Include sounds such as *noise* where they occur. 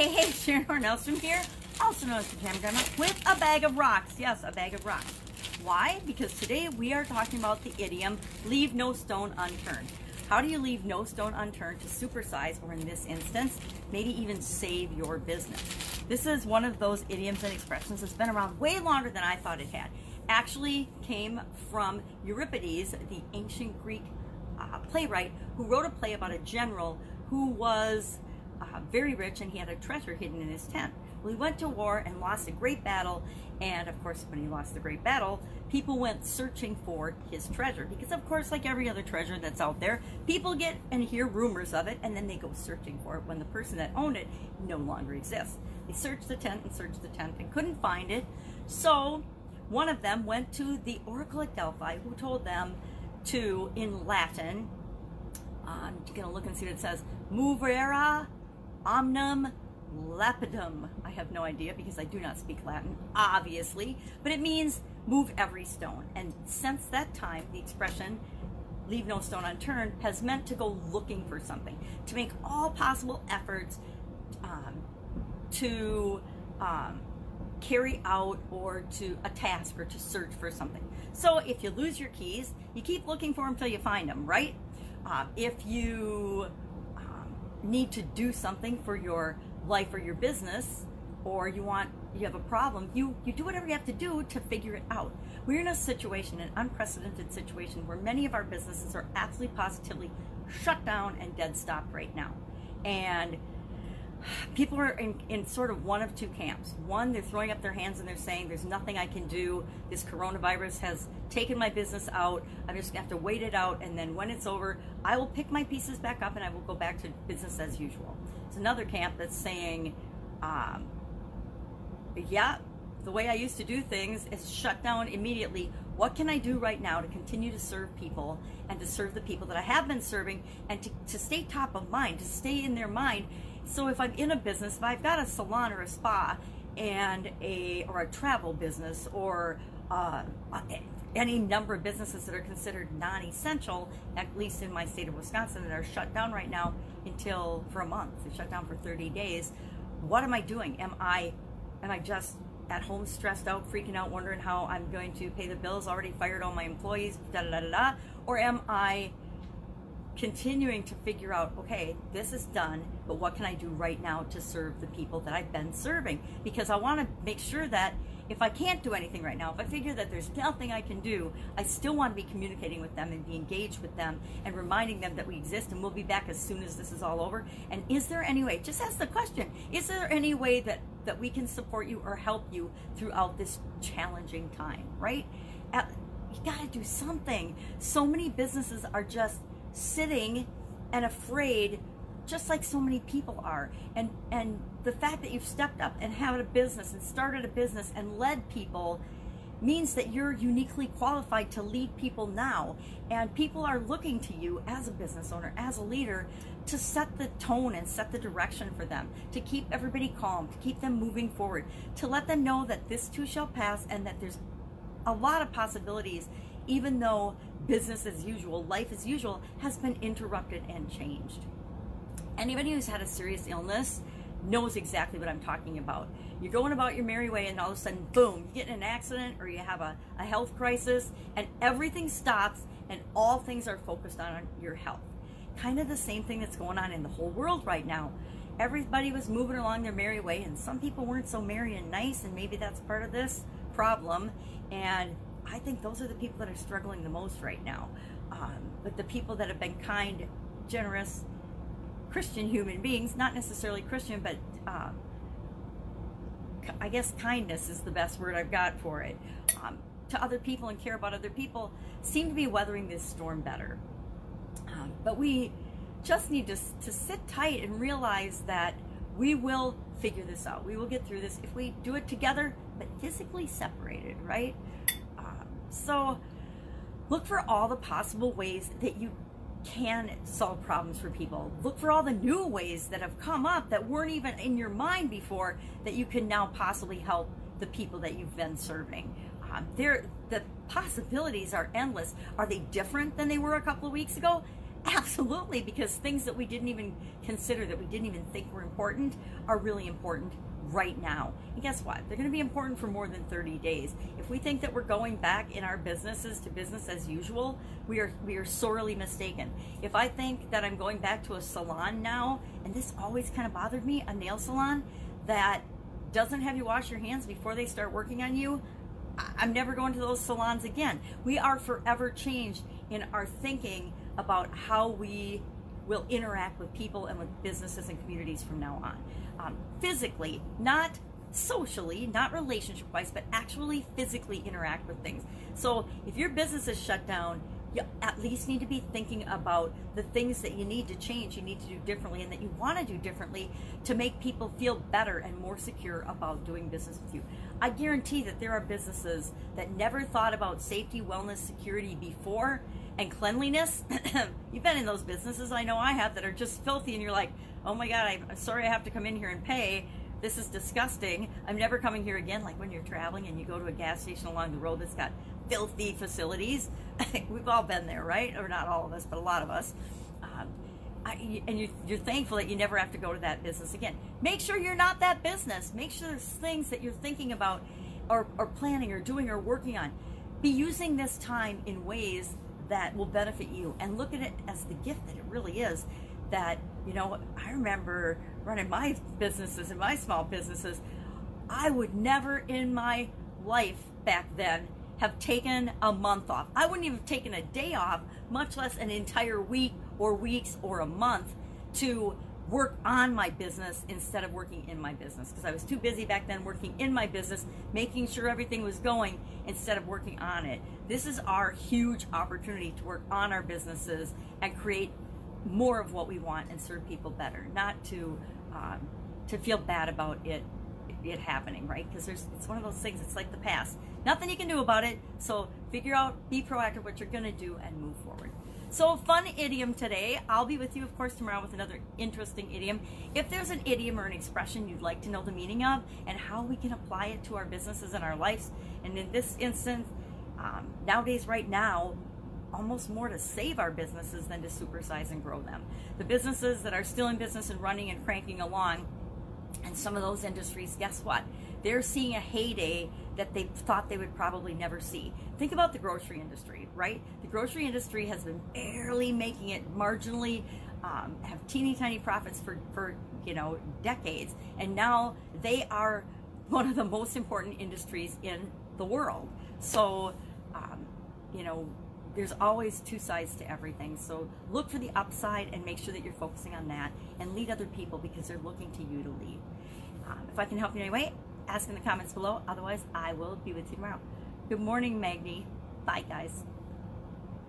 hey, hey, Sharon Hornelstrom here, also known as the Jam Grandma, with a bag of rocks. Yes, a bag of rocks. Why? Because today we are talking about the idiom, leave no stone unturned. How do you leave no stone unturned to supersize, or in this instance, maybe even save your business? This is one of those idioms and expressions that's been around way longer than I thought it had. Actually came from Euripides, the ancient Greek uh, playwright, who wrote a play about a general who was uh, very rich and he had a treasure hidden in his tent. Well, he went to war and lost a great battle, and of course, when he lost the great battle, people went searching for his treasure because, of course, like every other treasure that's out there, people get and hear rumors of it, and then they go searching for it when the person that owned it no longer exists. They searched the tent and searched the tent and couldn't find it, so one of them went to the oracle at Delphi, who told them to, in Latin, uh, I'm going to look and see what it says, movere omnium lapidum. I have no idea because I do not speak Latin, obviously, but it means move every stone. And since that time, the expression leave no stone unturned has meant to go looking for something, to make all possible efforts um, to um, carry out or to a task or to search for something. So if you lose your keys, you keep looking for them until you find them, right? Uh, if you need to do something for your life or your business, or you want you have a problem, you you do whatever you have to do to figure it out. We're in a situation, an unprecedented situation, where many of our businesses are absolutely positively shut down and dead stopped right now, and people are in, in sort of one of two camps. One, they're throwing up their hands and they're saying, There's nothing I can do. This coronavirus has taken my business out. I'm just gonna have to wait it out. And then when it's over, I will pick my pieces back up and I will go back to business as usual. It's another camp that's saying, um, Yeah, the way I used to do things is shut down immediately. What can I do right now to continue to serve people and to serve the people that I have been serving and to, to stay top of mind, to stay in their mind? So if I'm in a business, if I've got a salon or a spa and a or a travel business or uh, any number of businesses that are considered non-essential, at least in my state of Wisconsin, that are shut down right now until for a month. They're shut down for 30 days. What am I doing? Am I am I just at home stressed out, freaking out, wondering how I'm going to pay the bills, already fired all my employees, da da da, da or am I continuing to figure out, okay, this is done, but what can I do right now to serve the people that I've been serving? Because I want to make sure that if I can't do anything right now, if I figure that there's nothing I can do, I still want to be communicating with them and be engaged with them and reminding them that we exist and we'll be back as soon as this is all over. And is there any way, just ask the question, is there any way that, that we can support you or help you throughout this challenging time, right? You got to do something. So many businesses are just sitting and afraid just like so many people are. And and the fact that you've stepped up and had a business and started a business and led people means that you're uniquely qualified to lead people now. And people are looking to you as a business owner as a leader to set the tone and set the direction for them to keep everybody calm to keep them moving forward to let them know that this too shall pass and that there's a lot of possibilities even though business as usual, life as usual, has been interrupted and changed. Anybody who's had a serious illness knows exactly what I'm talking about. You're going about your merry way, and all of a sudden, boom, you get in an accident or you have a, a health crisis, and everything stops, and all things are focused on your health. Kind of the same thing that's going on in the whole world right now. Everybody was moving along their merry way, and some people weren't so merry and nice, and maybe that's part of this problem. And I think those are the people that are struggling the most right now. Um, but the people that have been kind, generous, Christian human beings, not necessarily Christian, but um, I guess kindness is the best word I've got for it, um, to other people and care about other people, seem to be weathering this storm better. Um, but we just need to, to sit tight and realize that we will figure this out. We will get through this if we do it together, but physically separated, right? So look for all the possible ways that you can solve problems for people. Look for all the new ways that have come up that weren't even in your mind before that you can now possibly help the people that you've been serving. Um, there, the possibilities are endless. Are they different than they were a couple of weeks ago? *laughs* Absolutely, because things that we didn't even consider, that we didn't even think were important, are really important right now. And guess what? They're going to be important for more than 30 days. If we think that we're going back in our businesses to business as usual, we are we are sorely mistaken. If I think that I'm going back to a salon now, and this always kind of bothered me, a nail salon that doesn't have you wash your hands before they start working on you, I'm never going to those salons again. We are forever changed in our thinking about how we will interact with people and with businesses and communities from now on. Um, physically, not socially, not relationship wise, but actually physically interact with things. So if your business is shut down, you at least need to be thinking about the things that you need to change, you need to do differently, and that you want to do differently to make people feel better and more secure about doing business with you. I guarantee that there are businesses that never thought about safety, wellness, security before and cleanliness. *coughs* You've been in those businesses, I know I have, that are just filthy, and you're like, oh my God, I'm sorry I have to come in here and pay. This is disgusting. I'm never coming here again. Like when you're traveling and you go to a gas station along the road that's got filthy facilities. *laughs* We've all been there, right? Or not all of us, but a lot of us. Um, I, and you, you're thankful that you never have to go to that business again. Make sure you're not that business. Make sure there's things that you're thinking about or, or planning or doing or working on. Be using this time in ways that will benefit you. And look at it as the gift that it really is that you know i remember running my businesses and my small businesses. I would never in my life back then have taken a month off. I wouldn't even have taken a day off much less an entire week or weeks or a month to work on my business instead of working in my business because I was too busy back then working in my business, making sure everything was going instead of working on it. This is our huge opportunity to work on our businesses and create more of what we want and serve people better, not to um, to feel bad about it it happening, right? Because there's it's one of those things. It's like the past. Nothing you can do about it. So figure out, be proactive, what you're to do, and move forward. So, fun idiom today. I'll be with you, of course, tomorrow with another interesting idiom. If there's an idiom or an expression you'd like to know the meaning of and how we can apply it to our businesses and our lives, and in this instance, um, nowadays, right now, almost more to save our businesses than to supersize and grow them. The businesses that are still in business and running and cranking along, and some of those industries, guess what? They're seeing a heyday that they thought they would probably never see. Think about the grocery industry, right? The grocery industry has been barely making it marginally, um, have teeny tiny profits for, for, you know, decades. And now they are one of the most important industries in the world. So, um, you know, there's always two sides to everything. So look for the upside and make sure that you're focusing on that and lead other people because they're looking to you to lead. Um, if I can help you in any way, ask in the comments below. Otherwise, I will be with you tomorrow. Good morning, Magni. Bye, guys.